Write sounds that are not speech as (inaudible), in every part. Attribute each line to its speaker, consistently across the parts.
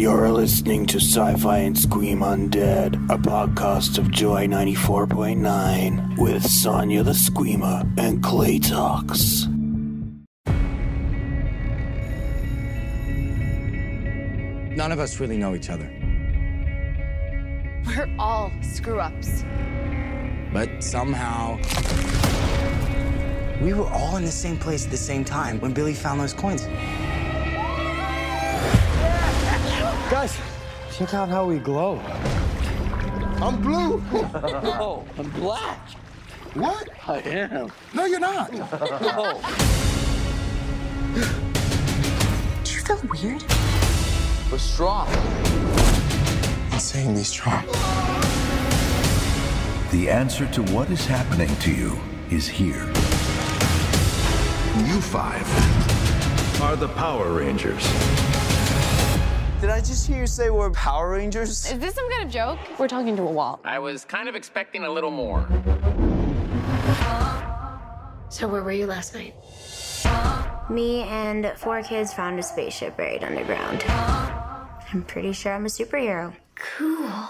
Speaker 1: You're listening to Sci Fi and Scream Undead, a podcast of Joy 94.9 with Sonia the Screamer and Claytox.
Speaker 2: None of us really know each other.
Speaker 3: We're all screw ups.
Speaker 2: But somehow. We were all in the same place at the same time when Billy found those coins.
Speaker 4: Guys, check out how we glow. I'm blue. (laughs)
Speaker 5: Oh, I'm black.
Speaker 4: what?
Speaker 5: I am.
Speaker 4: No, you're not.
Speaker 3: Do you feel weird?
Speaker 5: We're strong.
Speaker 4: Insanely strong.
Speaker 6: The answer to what is happening to you is here.
Speaker 7: You five are the Power Rangers.
Speaker 2: Did I just hear you say we're Power Rangers?
Speaker 3: Is this some kind of joke? We're talking to a wall.
Speaker 8: I was kind of expecting a little more.
Speaker 3: So, where were you last night?
Speaker 9: Me and four kids found a spaceship buried underground. I'm pretty sure I'm a superhero.
Speaker 3: Cool.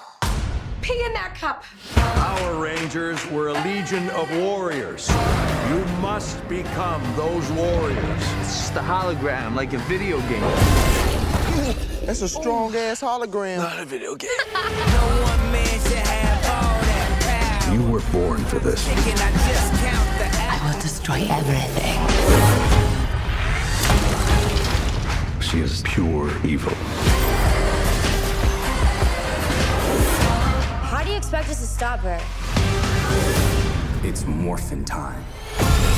Speaker 3: Pee in that cup.
Speaker 7: Power Rangers were a legion of warriors. You must become those warriors.
Speaker 5: It's just a hologram, like a video game.
Speaker 4: That's a strong ass hologram.
Speaker 2: Not a video game. (laughs)
Speaker 10: No one man should have all that power.
Speaker 6: You were born for this.
Speaker 10: I just count the
Speaker 3: I will destroy everything.
Speaker 6: She is pure evil.
Speaker 9: How do you expect us to stop her?
Speaker 2: It's morphin' time.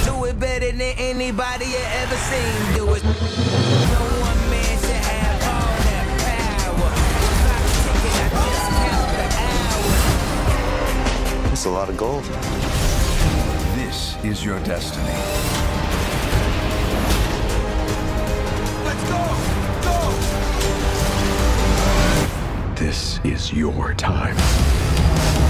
Speaker 10: Do it better than anybody you ever seen. Do it. The hours?
Speaker 4: That's a lot of gold.
Speaker 6: This is your destiny.
Speaker 10: Let's go! Go!
Speaker 6: This is your time.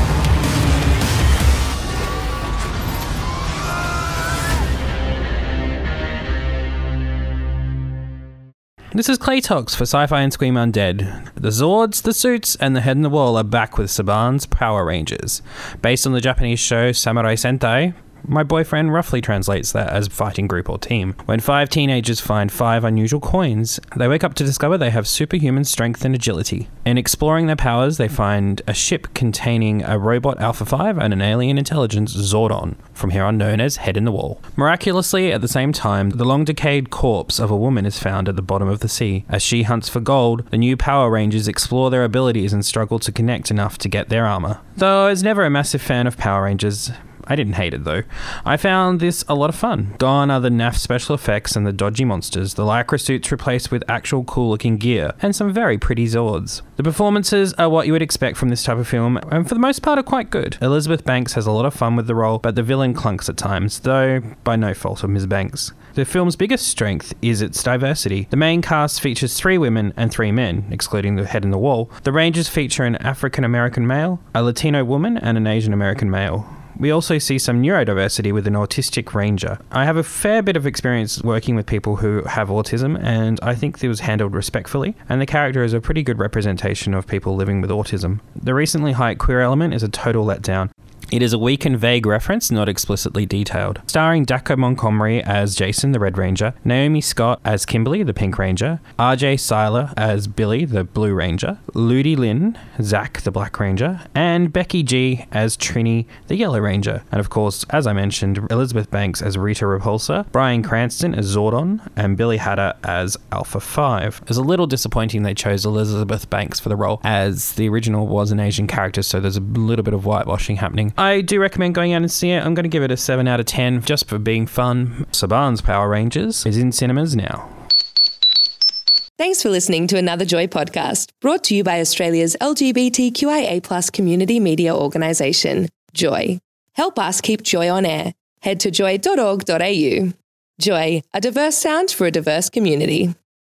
Speaker 11: This is Claytox for Sci Fi and Scream Undead. The Zords, the Suits, and the Head in the Wall are back with Saban's Power Rangers. Based on the Japanese show Samurai Sentai, my boyfriend roughly translates that as fighting group or team. When five teenagers find five unusual coins, they wake up to discover they have superhuman strength and agility. In exploring their powers, they find a ship containing a robot Alpha 5 and an alien intelligence Zordon, from here on known as Head in the Wall. Miraculously, at the same time, the long decayed corpse of a woman is found at the bottom of the sea. As she hunts for gold, the new Power Rangers explore their abilities and struggle to connect enough to get their armor. Though I was never a massive fan of Power Rangers, I didn't hate it though. I found this a lot of fun. Gone are the naff special effects and the dodgy monsters, the lycra suits replaced with actual cool looking gear, and some very pretty Zords. The performances are what you would expect from this type of film, and for the most part are quite good. Elizabeth Banks has a lot of fun with the role, but the villain clunks at times, though by no fault of Ms. Banks. The film's biggest strength is its diversity. The main cast features three women and three men, excluding the head in the wall. The Rangers feature an African American male, a Latino woman, and an Asian American male. We also see some neurodiversity with an autistic ranger. I have a fair bit of experience working with people who have autism, and I think it was handled respectfully, and the character is a pretty good representation of people living with autism. The recently hyped queer element is a total letdown. It is a weak and vague reference, not explicitly detailed. Starring Dacre Montgomery as Jason, the Red Ranger, Naomi Scott as Kimberly, the Pink Ranger, RJ Cyler as Billy, the Blue Ranger, Ludi Lin, Zach, the Black Ranger, and Becky G as Trini, the Yellow Ranger. And of course, as I mentioned, Elizabeth Banks as Rita Repulsa, Bryan Cranston as Zordon, and Billy Hader as Alpha 5. It was a little disappointing they chose Elizabeth Banks for the role, as the original was an Asian character, so there's a little bit of whitewashing happening. I do recommend going out and see it. I'm going to give it a 7 out of 10 just for being fun. Saban's Power Rangers is in cinemas now.
Speaker 12: Thanks for listening to another Joy podcast, brought to you by Australia's LGBTQIA community media organisation, Joy. Help us keep Joy on air. Head to joy.org.au. Joy, a diverse sound for a diverse community.